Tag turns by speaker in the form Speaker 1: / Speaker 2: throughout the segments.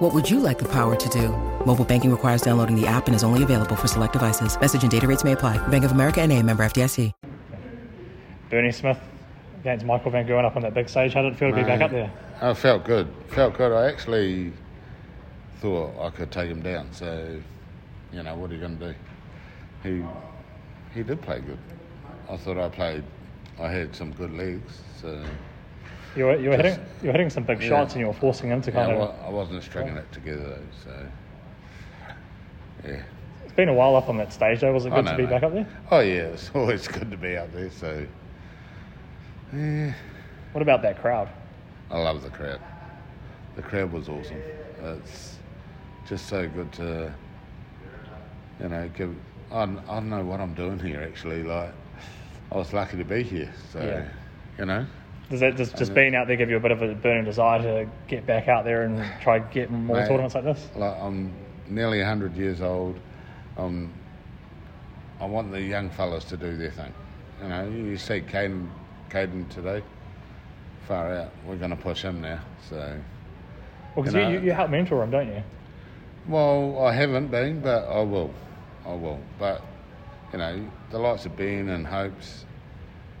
Speaker 1: What would you like the power to do? Mobile banking requires downloading the app and is only available for select devices. Message and data rates may apply. Bank of America and a member FDIC.
Speaker 2: Bernie Smith against Michael Van Gerwen up on that big stage. How did it feel to be back up there?
Speaker 3: I felt good. Felt good. I actually thought I could take him down. So, you know, what are you going to do? He he did play good. I thought I played. I had some good legs. So
Speaker 2: You were, you were hitting you were hitting some big
Speaker 3: Yeah.
Speaker 2: shots and you were forcing him to
Speaker 3: yeah,
Speaker 2: kind
Speaker 3: I,
Speaker 2: of.
Speaker 3: I wasn't stringing it together though. So yeah.
Speaker 2: It's been a while up on that stage though. Was it good
Speaker 3: know,
Speaker 2: to be
Speaker 3: mate.
Speaker 2: back up there?
Speaker 3: Oh yeah, it's always good to be up there. So yeah,
Speaker 2: What about that crowd?
Speaker 3: I love the crowd. The crowd was awesome. It's just so good to, you know, give. I, I don't know what I'm doing here actually. Like, I was lucky to be here. So,
Speaker 2: Yeah.
Speaker 3: you know,
Speaker 2: Does that just, just being out there give you a bit of a burning desire to get back out there and try to get more
Speaker 3: Mate.
Speaker 2: tournaments like this?
Speaker 3: like I'm nearly 100 years old. Um, I want the young fellas to do their thing. You know, you see Caden, Caden today, far out. We're going to push him now. So,
Speaker 2: Well, because
Speaker 3: You
Speaker 2: you,
Speaker 3: know-
Speaker 2: you, you help mentor him, don't you?
Speaker 3: well, I haven't been, but I will. I will. But, you know, the likes of Ben and Hopes,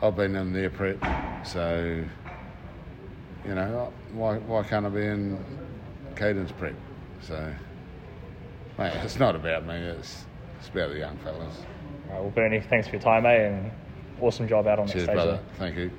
Speaker 3: I've been in their prep. So, you know, why, why can't I be in Caden's prep? So, mate, it's not about me, it's, it's about the young fellas.
Speaker 2: Right, well, Bernie, thanks for your time, mate, and awesome job out on that
Speaker 3: Cheers,
Speaker 2: stage.
Speaker 3: brother.
Speaker 2: there.
Speaker 3: Thank you.